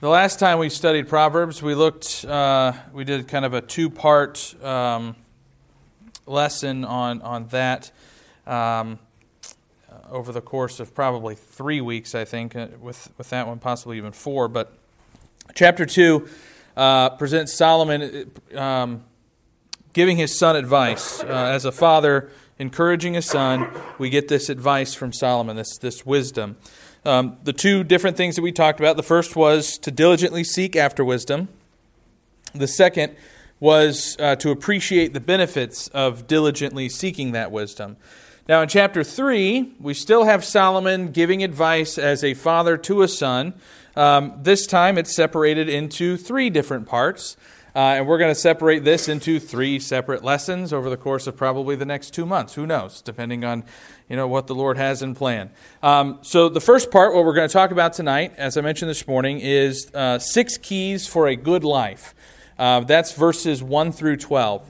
The last time we studied Proverbs, we looked, uh, we did kind of a two part um, lesson on, on that um, over the course of probably three weeks, I think, uh, with, with that one, possibly even four. But chapter 2 uh, presents Solomon um, giving his son advice. Uh, as a father encouraging his son, we get this advice from Solomon, this, this wisdom. Um, the two different things that we talked about the first was to diligently seek after wisdom, the second was uh, to appreciate the benefits of diligently seeking that wisdom. Now, in chapter 3, we still have Solomon giving advice as a father to a son. Um, this time it's separated into three different parts. Uh, and we're going to separate this into three separate lessons over the course of probably the next two months. Who knows, depending on you know what the Lord has in plan. Um, so the first part, what we're going to talk about tonight, as I mentioned this morning, is uh, six keys for a good life. Uh, that's verses one through twelve.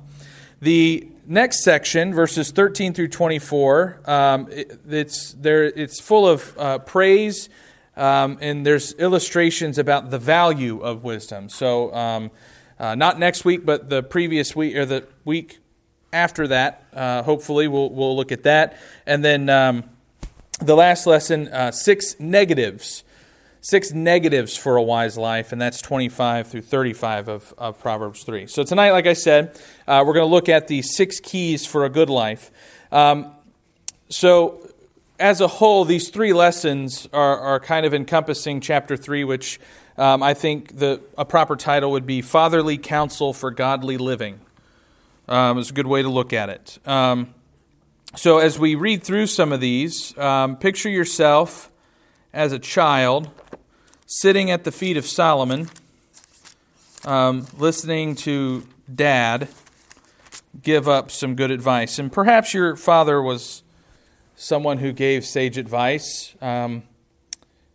The next section, verses thirteen through twenty-four, um, it, it's there. It's full of uh, praise. Um, and there's illustrations about the value of wisdom. So, um, uh, not next week, but the previous week or the week after that. Uh, hopefully, we'll we'll look at that, and then um, the last lesson: uh, six negatives, six negatives for a wise life, and that's twenty-five through thirty-five of, of Proverbs three. So tonight, like I said, uh, we're going to look at the six keys for a good life. Um, so. As a whole, these three lessons are, are kind of encompassing chapter 3, which um, I think the, a proper title would be Fatherly Counsel for Godly Living. Um, it's a good way to look at it. Um, so, as we read through some of these, um, picture yourself as a child sitting at the feet of Solomon, um, listening to dad give up some good advice. And perhaps your father was someone who gave sage advice. Um,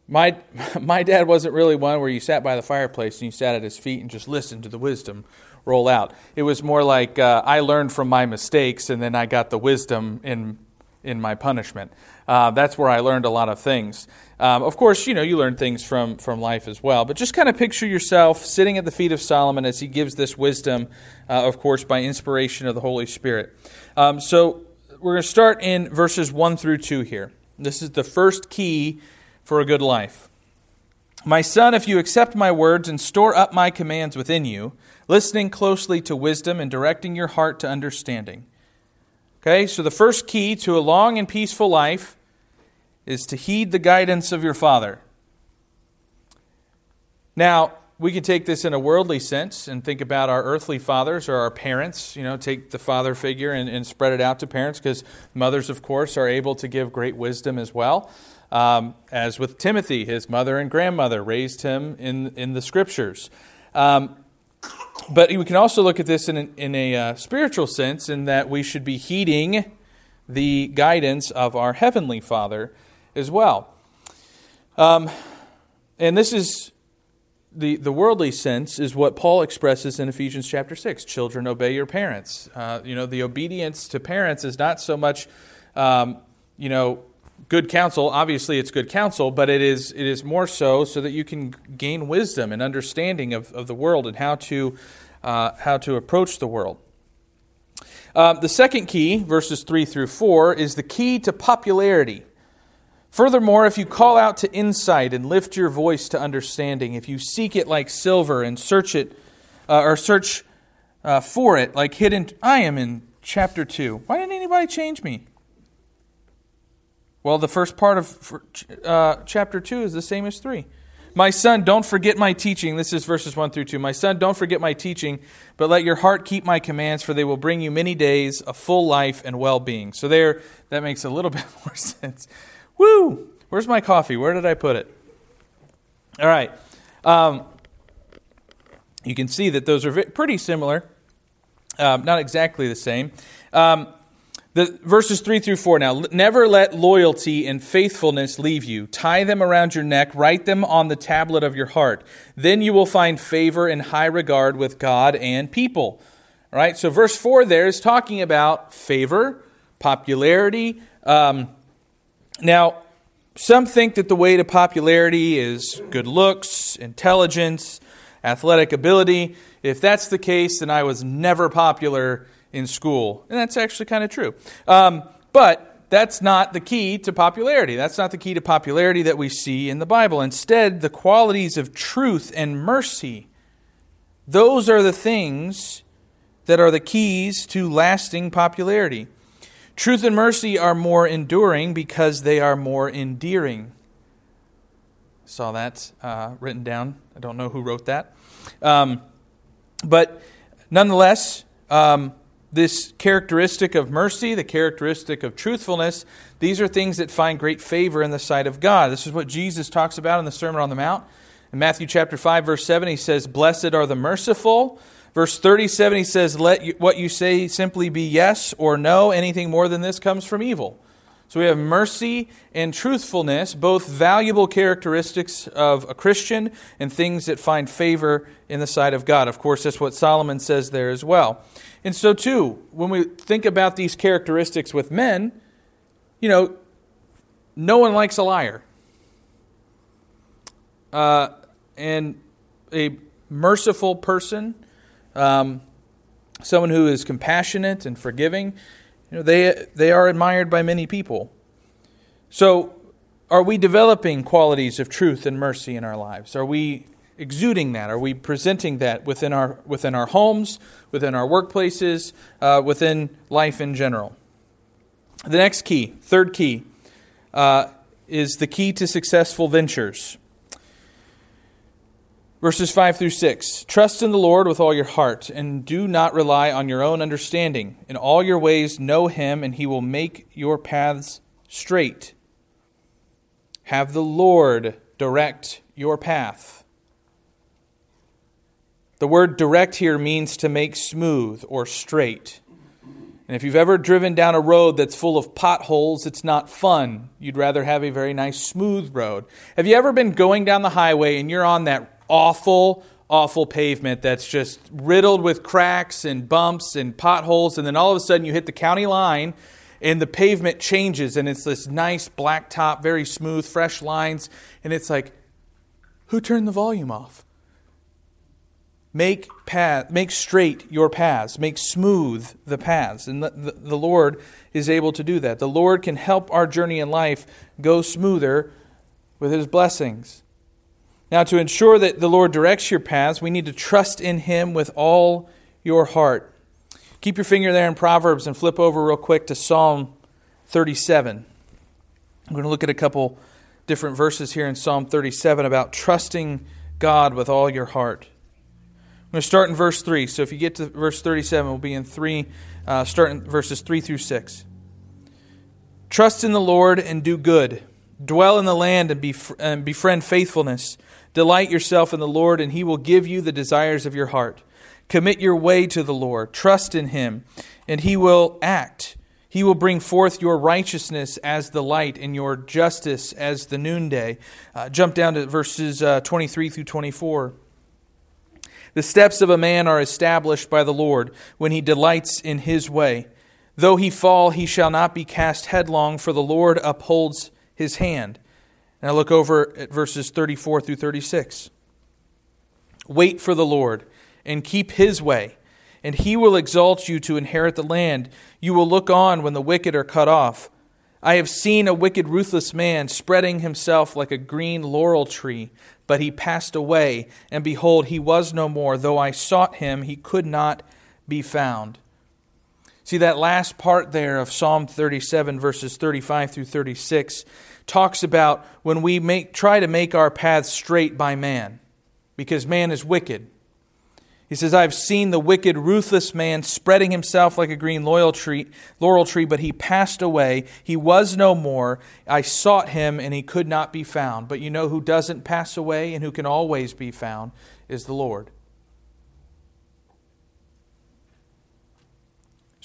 my, my dad wasn't really one where you sat by the fireplace and you sat at his feet and just listened to the wisdom roll out. It was more like uh, I learned from my mistakes and then I got the wisdom in, in my punishment. Uh, that's where I learned a lot of things. Um, of course, you know, you learn things from, from life as well, but just kind of picture yourself sitting at the feet of Solomon as he gives this wisdom, uh, of course, by inspiration of the Holy Spirit. Um, so we're going to start in verses 1 through 2 here. This is the first key for a good life. My son, if you accept my words and store up my commands within you, listening closely to wisdom and directing your heart to understanding. Okay, so the first key to a long and peaceful life is to heed the guidance of your father. Now, we can take this in a worldly sense and think about our earthly fathers or our parents. You know, take the father figure and, and spread it out to parents because mothers, of course, are able to give great wisdom as well. Um, as with Timothy, his mother and grandmother raised him in, in the scriptures. Um, but we can also look at this in, in a uh, spiritual sense, in that we should be heeding the guidance of our Heavenly Father as well. Um, and this is the, the worldly sense is what Paul expresses in Ephesians chapter 6. Children, obey your parents. Uh, you know, the obedience to parents is not so much, um, you know, good counsel. Obviously, it's good counsel, but it is, it is more so so that you can gain wisdom and understanding of, of the world and how to, uh, how to approach the world. Uh, the second key, verses 3 through 4, is the key to popularity. Furthermore, if you call out to insight and lift your voice to understanding, if you seek it like silver and search it, uh, or search uh, for it like hidden. I am in chapter 2. Why didn't anybody change me? Well, the first part of uh, chapter 2 is the same as 3. My son, don't forget my teaching. This is verses 1 through 2. My son, don't forget my teaching, but let your heart keep my commands, for they will bring you many days, a full life, and well being. So, there, that makes a little bit more sense. Woo! Where's my coffee? Where did I put it? All right. Um, you can see that those are pretty similar, um, not exactly the same. Um, the verses 3 through 4 now. Never let loyalty and faithfulness leave you. Tie them around your neck, write them on the tablet of your heart. Then you will find favor and high regard with God and people. All right, so verse 4 there is talking about favor, popularity. Um, now, some think that the way to popularity is good looks, intelligence, athletic ability. If that's the case, then I was never popular in school. And that's actually kind of true. Um, but that's not the key to popularity. That's not the key to popularity that we see in the Bible. Instead, the qualities of truth and mercy, those are the things that are the keys to lasting popularity. Truth and mercy are more enduring because they are more endearing. Saw that uh, written down. I don't know who wrote that. Um, but nonetheless, um, this characteristic of mercy, the characteristic of truthfulness, these are things that find great favor in the sight of God. This is what Jesus talks about in the Sermon on the Mount. In Matthew chapter 5 verse 7 he says, "Blessed are the merciful." Verse 37 he says, "Let you, what you say simply be yes or no. Anything more than this comes from evil." So we have mercy and truthfulness, both valuable characteristics of a Christian and things that find favor in the sight of God. Of course, that's what Solomon says there as well. And so, too, when we think about these characteristics with men, you know, no one likes a liar. Uh, and a merciful person, um, someone who is compassionate and forgiving, you know, they, they are admired by many people. So, are we developing qualities of truth and mercy in our lives? Are we exuding that? Are we presenting that within our, within our homes, within our workplaces, uh, within life in general? The next key, third key, uh, is the key to successful ventures. Verses 5 through 6 Trust in the Lord with all your heart, and do not rely on your own understanding. In all your ways, know him, and he will make your paths straight. Have the Lord direct your path. The word direct here means to make smooth or straight. And if you've ever driven down a road that's full of potholes, it's not fun. You'd rather have a very nice, smooth road. Have you ever been going down the highway and you're on that awful, awful pavement that's just riddled with cracks and bumps and potholes, and then all of a sudden you hit the county line and the pavement changes and it's this nice black top, very smooth, fresh lines, and it's like, who turned the volume off? Make, path, make straight your paths, make smooth the paths. And the, the, the Lord is able to do that. The Lord can help our journey in life go smoother with His blessings. Now, to ensure that the Lord directs your paths, we need to trust in Him with all your heart. Keep your finger there in Proverbs and flip over real quick to Psalm 37. I'm going to look at a couple different verses here in Psalm 37 about trusting God with all your heart. I'm going to start in verse 3. So if you get to verse 37, we'll be in 3, uh, starting verses 3 through 6. Trust in the Lord and do good. Dwell in the land and, bef- and befriend faithfulness. Delight yourself in the Lord, and he will give you the desires of your heart. Commit your way to the Lord. Trust in him, and he will act. He will bring forth your righteousness as the light and your justice as the noonday. Uh, jump down to verses uh, 23 through 24. The steps of a man are established by the Lord when he delights in his way. Though he fall, he shall not be cast headlong, for the Lord upholds his hand. Now look over at verses 34 through 36. Wait for the Lord and keep his way, and he will exalt you to inherit the land. You will look on when the wicked are cut off. I have seen a wicked, ruthless man spreading himself like a green laurel tree but he passed away, and behold, he was no more. Though I sought him, he could not be found. See, that last part there of Psalm 37, verses 35 through 36, talks about when we make, try to make our paths straight by man, because man is wicked. He says, I've seen the wicked, ruthless man spreading himself like a green laurel tree, laurel tree, but he passed away. He was no more. I sought him, and he could not be found. But you know who doesn't pass away and who can always be found is the Lord.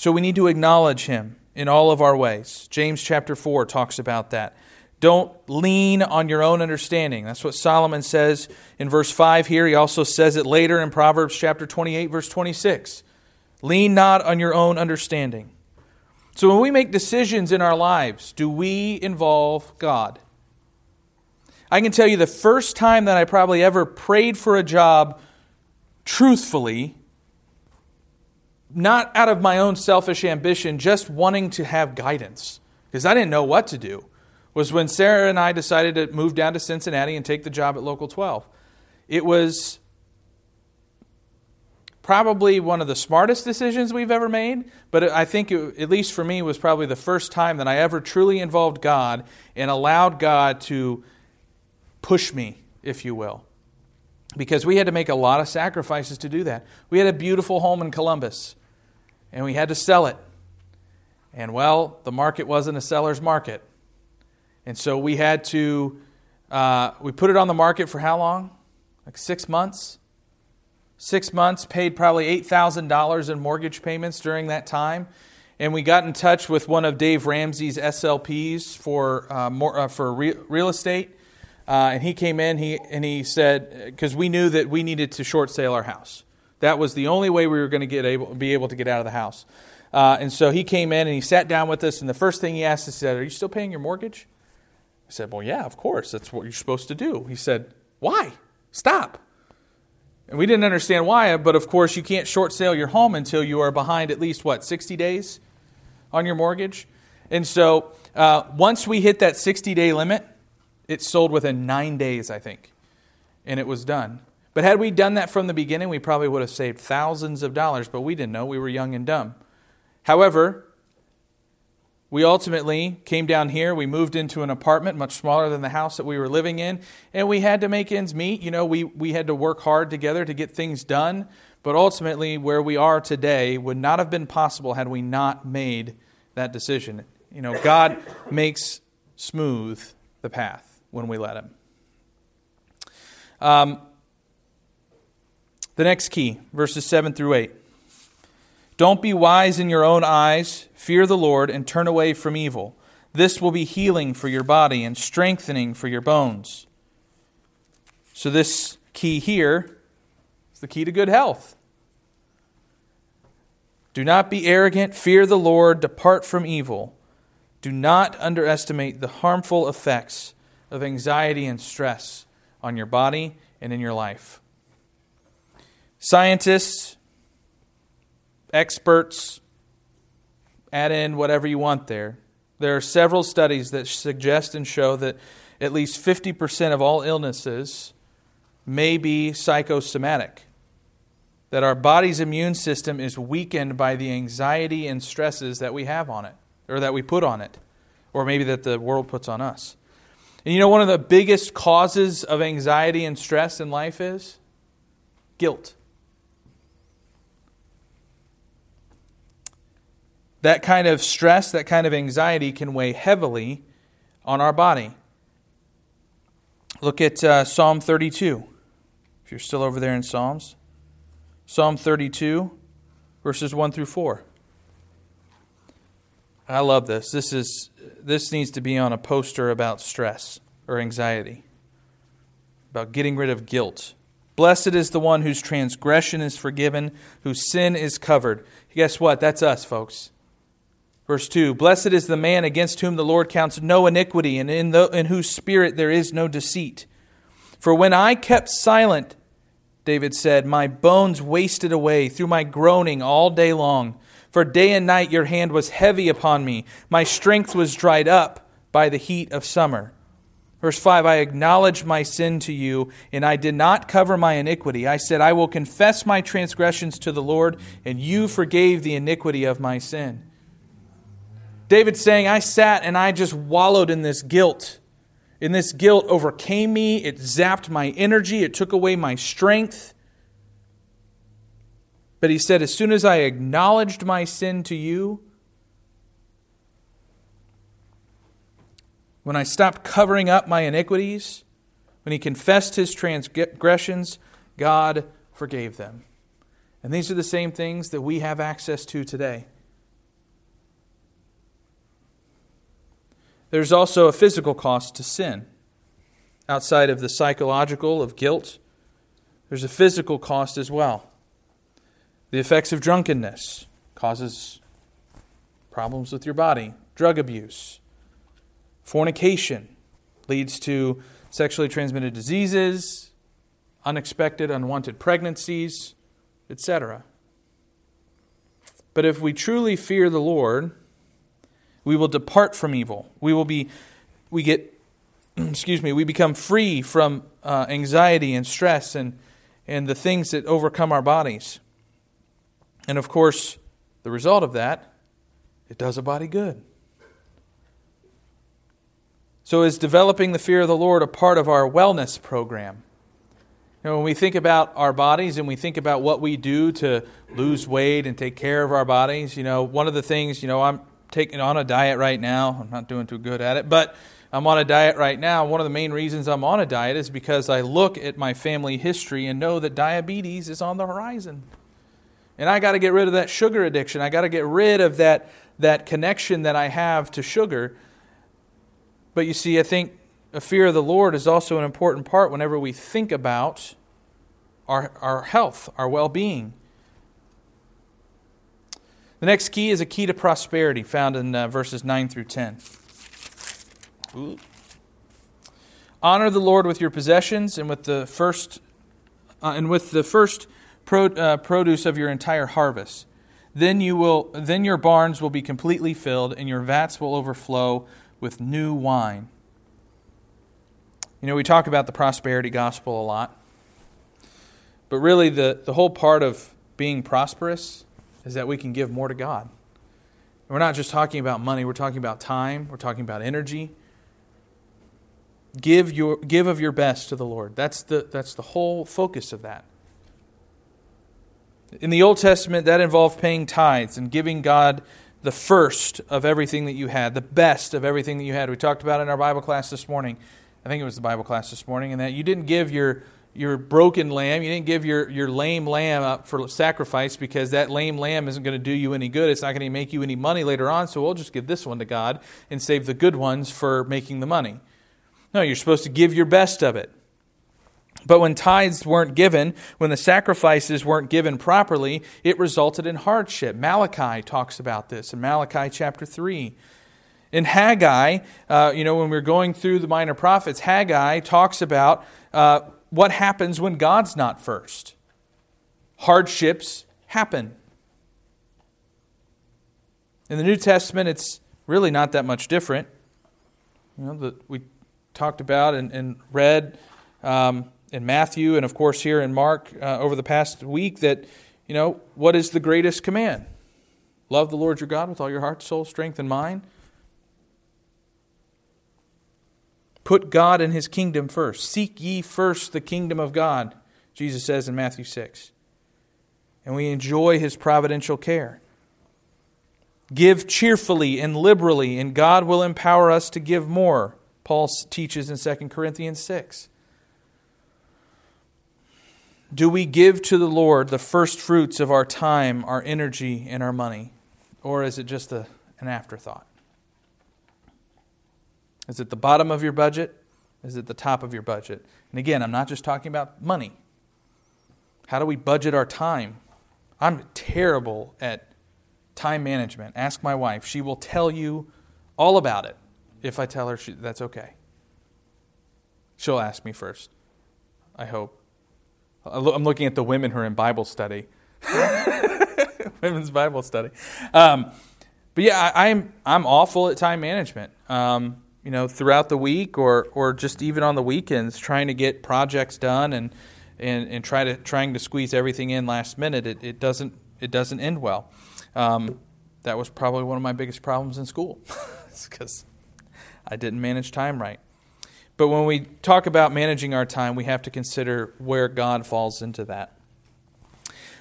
So we need to acknowledge him in all of our ways. James chapter 4 talks about that. Don't lean on your own understanding. That's what Solomon says in verse 5 here. He also says it later in Proverbs chapter 28, verse 26. Lean not on your own understanding. So when we make decisions in our lives, do we involve God? I can tell you the first time that I probably ever prayed for a job truthfully, not out of my own selfish ambition, just wanting to have guidance, because I didn't know what to do, was when Sarah and I decided to move down to Cincinnati and take the job at Local 12. It was probably one of the smartest decisions we've ever made, but I think, it, at least for me, was probably the first time that I ever truly involved God and allowed God to push me, if you will. Because we had to make a lot of sacrifices to do that. We had a beautiful home in Columbus, and we had to sell it. And well, the market wasn't a seller's market. And so we had to, uh, we put it on the market for how long? Like six months? six months, paid probably $8,000 in mortgage payments during that time. And we got in touch with one of Dave Ramsey's ELPs for, uh, more, uh, for re- real estate. Uh, and he came in he, and he said, because we knew that we needed to short sale our house. That was the only way we were going to get able, be able to get out of the house. Uh, and so he came in and he sat down with us. And the first thing he asked us, he said, Are you still paying your mortgage? I said, Well, yeah, of course. That's what you're supposed to do. He said, Why? Stop. And we didn't understand why, but of course, you can't short sale your home until you are behind at least, what, 60 days on your mortgage? And so uh, once we hit that 60 day limit, it sold within nine days, I think, and it was done. But had we done that from the beginning, we probably would have saved thousands of dollars, but we didn't know. We were young and dumb. However, we ultimately came down here. We moved into an apartment much smaller than the house that we were living in, and we had to make ends meet. You know, we, we had to work hard together to get things done, but ultimately, where we are today would not have been possible had we not made that decision. You know, God makes smooth the path when we let Him. Um, the next key, verses 7 through 8. Don't be wise in your own eyes. Fear the Lord and turn away from evil. This will be healing for your body and strengthening for your bones. So, this key here is the key to good health. Do not be arrogant. Fear the Lord. Depart from evil. Do not underestimate the harmful effects of anxiety and stress on your body and in your life. Scientists experts, add in whatever you want there. There are several studies that suggest and show that at least 50% of all illnesses may be psychosomatic. That our body's immune system is weakened by the anxiety and stresses that we have on it, or that we put on it, or maybe that the world puts on us. And you know, one of the biggest causes of anxiety and stress in life is guilt. That kind of stress, that kind of anxiety can weigh heavily on our body. Look at uh, Psalm 32, if you're still over there in Psalms. Psalm 32, verses 1 through 4. I love this. This is this needs to be on a poster about stress or anxiety, about getting rid of guilt. Blessed is the one whose transgression is forgiven, whose sin is covered. Guess what? That's us, folks. Verse 2 Blessed is the man against whom the Lord counts no iniquity, and in, the, in whose spirit there is no deceit. For when I kept silent, David said, My bones wasted away through my groaning all day long. For day and night your hand was heavy upon me. My strength was dried up by the heat of summer. Verse 5 I acknowledged my sin to you, and I did not cover my iniquity. I said, I will confess my transgressions to the Lord, and you forgave the iniquity of my sin. David's saying, I sat and I just wallowed in this guilt. And this guilt overcame me. It zapped my energy. It took away my strength. But he said, as soon as I acknowledged my sin to you, when I stopped covering up my iniquities, when he confessed his transgressions, God forgave them. And these are the same things that we have access to today. There's also a physical cost to sin. Outside of the psychological of guilt, there's a physical cost as well. The effects of drunkenness causes problems with your body. Drug abuse, fornication leads to sexually transmitted diseases, unexpected, unwanted pregnancies, etc. But if we truly fear the Lord, we will depart from evil. We will be, we get, excuse me, we become free from uh, anxiety and stress and, and the things that overcome our bodies. And of course, the result of that, it does a body good. So, is developing the fear of the Lord a part of our wellness program? You know, when we think about our bodies and we think about what we do to lose weight and take care of our bodies, you know, one of the things, you know, I'm taking on a diet right now. I'm not doing too good at it, but I'm on a diet right now. One of the main reasons I'm on a diet is because I look at my family history and know that diabetes is on the horizon. And I got to get rid of that sugar addiction. I got to get rid of that, that connection that I have to sugar. But you see, I think a fear of the Lord is also an important part whenever we think about our, our health, our well being. The next key is a key to prosperity found in uh, verses 9 through 10. Ooh. Honor the Lord with your possessions and with the first uh, and with the first pro, uh, produce of your entire harvest. Then you will then your barns will be completely filled and your vats will overflow with new wine. You know, we talk about the prosperity gospel a lot. But really the, the whole part of being prosperous is that we can give more to God. And we're not just talking about money, we're talking about time, we're talking about energy. Give, your, give of your best to the Lord. That's the, that's the whole focus of that. In the Old Testament, that involved paying tithes and giving God the first of everything that you had, the best of everything that you had. We talked about in our Bible class this morning. I think it was the Bible class this morning, and that you didn't give your your broken lamb. You didn't give your, your lame lamb up for sacrifice because that lame lamb isn't going to do you any good. It's not going to make you any money later on, so we'll just give this one to God and save the good ones for making the money. No, you're supposed to give your best of it. But when tithes weren't given, when the sacrifices weren't given properly, it resulted in hardship. Malachi talks about this in Malachi chapter 3. In Haggai, uh, you know, when we're going through the minor prophets, Haggai talks about uh, what happens when God's not first. Hardships happen. In the New Testament, it's really not that much different. You know, the, we talked about and, and read um, in Matthew and, of course, here in Mark uh, over the past week that, you know, what is the greatest command? Love the Lord your God with all your heart, soul, strength, and mind. Put God and his kingdom first. Seek ye first the kingdom of God, Jesus says in Matthew 6. And we enjoy his providential care. Give cheerfully and liberally, and God will empower us to give more, Paul teaches in 2 Corinthians 6. Do we give to the Lord the first fruits of our time, our energy, and our money? Or is it just a, an afterthought? Is it the bottom of your budget? Is it the top of your budget? And again, I'm not just talking about money. How do we budget our time? I'm terrible at time management. Ask my wife. She will tell you all about it if I tell her she, that's okay. She'll ask me first, I hope. I'm looking at the women who are in Bible study. Women's Bible study. Um, but yeah, I, am I'm, I'm awful at time management. Um, you know, throughout the week or, or just even on the weekends, trying to get projects done and, and, and try to, trying to squeeze everything in last minute, it, it, doesn't, it doesn't end well. Um, that was probably one of my biggest problems in school because I didn't manage time right. But when we talk about managing our time, we have to consider where God falls into that.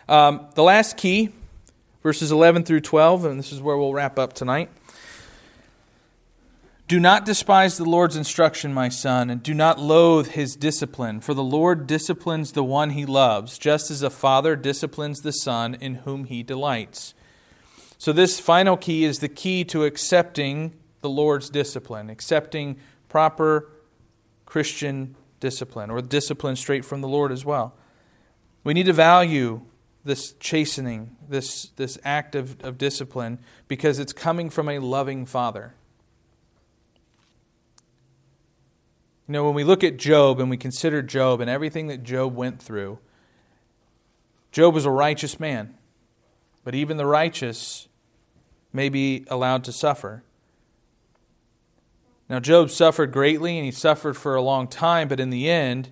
Um, the last key, verses 11 through 12, and this is where we'll wrap up tonight. Do not despise the Lord's instruction, my son, and do not loathe his discipline, for the Lord disciplines the one he loves, just as a father disciplines the son in whom he delights. So, this final key is the key to accepting the Lord's discipline, accepting proper Christian discipline, or discipline straight from the Lord as well. We need to value this chastening, this, this act of, of discipline, because it's coming from a loving father. You know, when we look at Job and we consider Job and everything that Job went through, Job was a righteous man, but even the righteous may be allowed to suffer. Now, Job suffered greatly and he suffered for a long time, but in the end,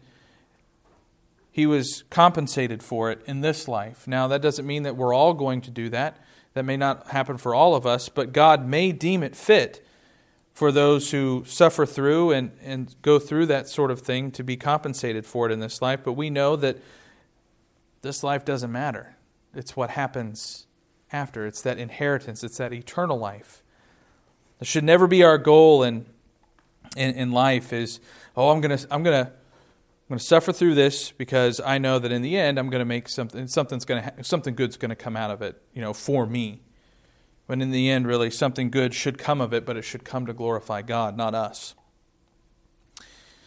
he was compensated for it in this life. Now, that doesn't mean that we're all going to do that. That may not happen for all of us, but God may deem it fit for those who suffer through and, and go through that sort of thing to be compensated for it in this life. But we know that this life doesn't matter. It's what happens after. It's that inheritance, it's that eternal life. It should never be our goal in, in, in life is, oh, I'm going to I'm to I'm to suffer through this because I know that in the end I'm going to make something something's going to something good's going to come out of it, you know, for me. When in the end really something good should come of it, but it should come to glorify God, not us.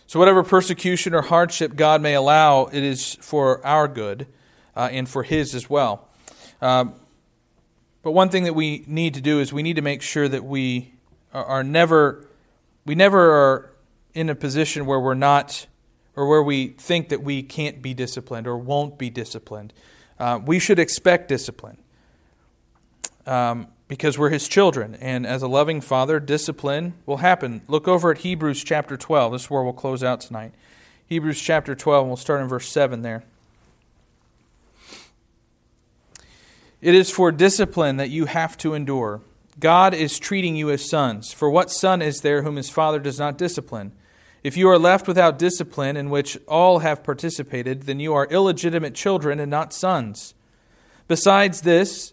So whatever persecution or hardship God may allow, it is for our good uh, and for his as well. Um, but one thing that we need to do is we need to make sure that we are, are never we never are in a position where we're not or where we think that we can't be disciplined or won't be disciplined. Uh, we should expect discipline um, because we're his children. And as a loving father, discipline will happen. Look over at Hebrews chapter 12. This is where we'll close out tonight. Hebrews chapter 12, and we'll start in verse 7 there. It is for discipline that you have to endure. God is treating you as sons. For what son is there whom his father does not discipline? If you are left without discipline in which all have participated, then you are illegitimate children and not sons. Besides this,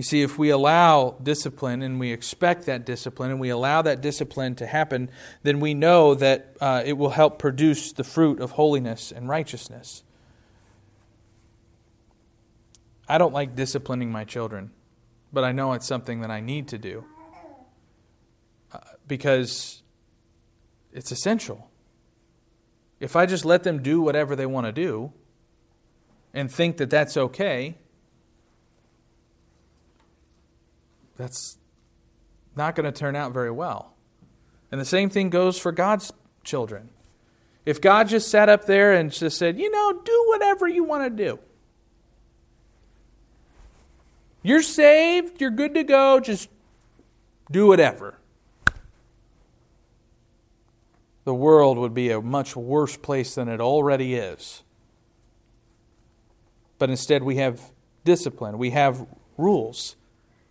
You see, if we allow discipline and we expect that discipline and we allow that discipline to happen, then we know that uh, it will help produce the fruit of holiness and righteousness. I don't like disciplining my children, but I know it's something that I need to do because it's essential. If I just let them do whatever they want to do and think that that's okay, that's not going to turn out very well. And the same thing goes for God's children. If God just sat up there and just said, you know, do whatever you want to do. You're saved, you're good to go, just do whatever the world would be a much worse place than it already is. But instead, we have discipline, we have rules,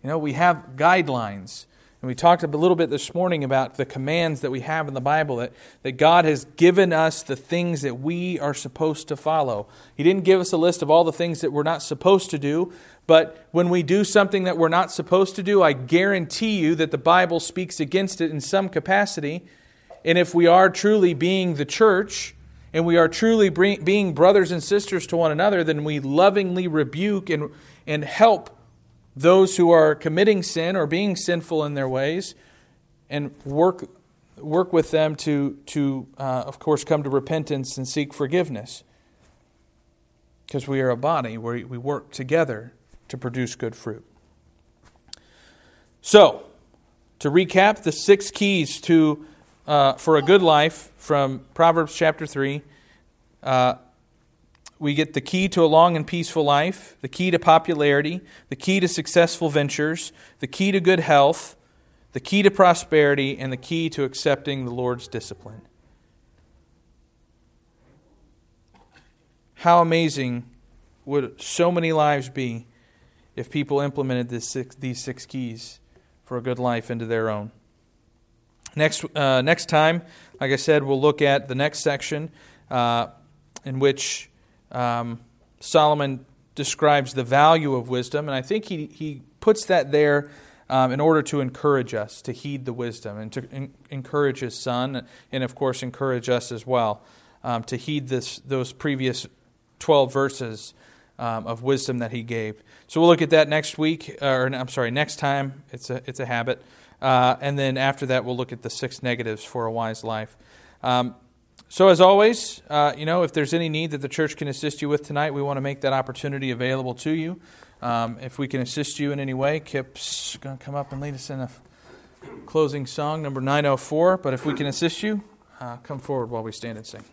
you know, we have guidelines. And we talked a little bit this morning about the commands that we have in the Bible that, that God has given us the things that we are supposed to follow. He didn't give us a list of all the things that we're not supposed to do, but when we do something that we're not supposed to do, I guarantee you that the Bible speaks against it in some capacity. And if we are truly being the church, and we are truly being brothers and sisters to one another, then we lovingly rebuke and, and help those who are committing sin or being sinful in their ways and work, work with them to, to uh, of course, come to repentance and seek forgiveness. Because we are a body where we work together to produce good fruit. So, to recap, the six keys to uh, for a good life from Proverbs chapter 3. Uh, we get the key to a long and peaceful life, the key to popularity, the key to successful ventures, the key to good health, the key to prosperity, and the key to accepting the Lord's discipline. How amazing would so many lives be if people implemented six, these six keys for a good life into their own? Next, uh, next time, like I said, we'll look at the next section uh, in which um, Solomon describes the value of wisdom, and I think he, he puts that there um, in order to encourage us to heed the wisdom and to in, encourage his son, and of course, encourage us as well. um, to heed this, those previous 12 verses um, of wisdom that he gave. So we'll look at that next week, or I'm sorry, next time. It's a, it's a habit. Uh, and then after that, we'll look at the six negatives for a wise life. So, as always, uh, you know, if there's any need that the church can assist you with tonight, we want to make that opportunity available to you. Um, if we can assist you in any way, Kip's going to come up and lead us in a closing song, number 904. But if we can assist you, uh, come forward while we stand and sing.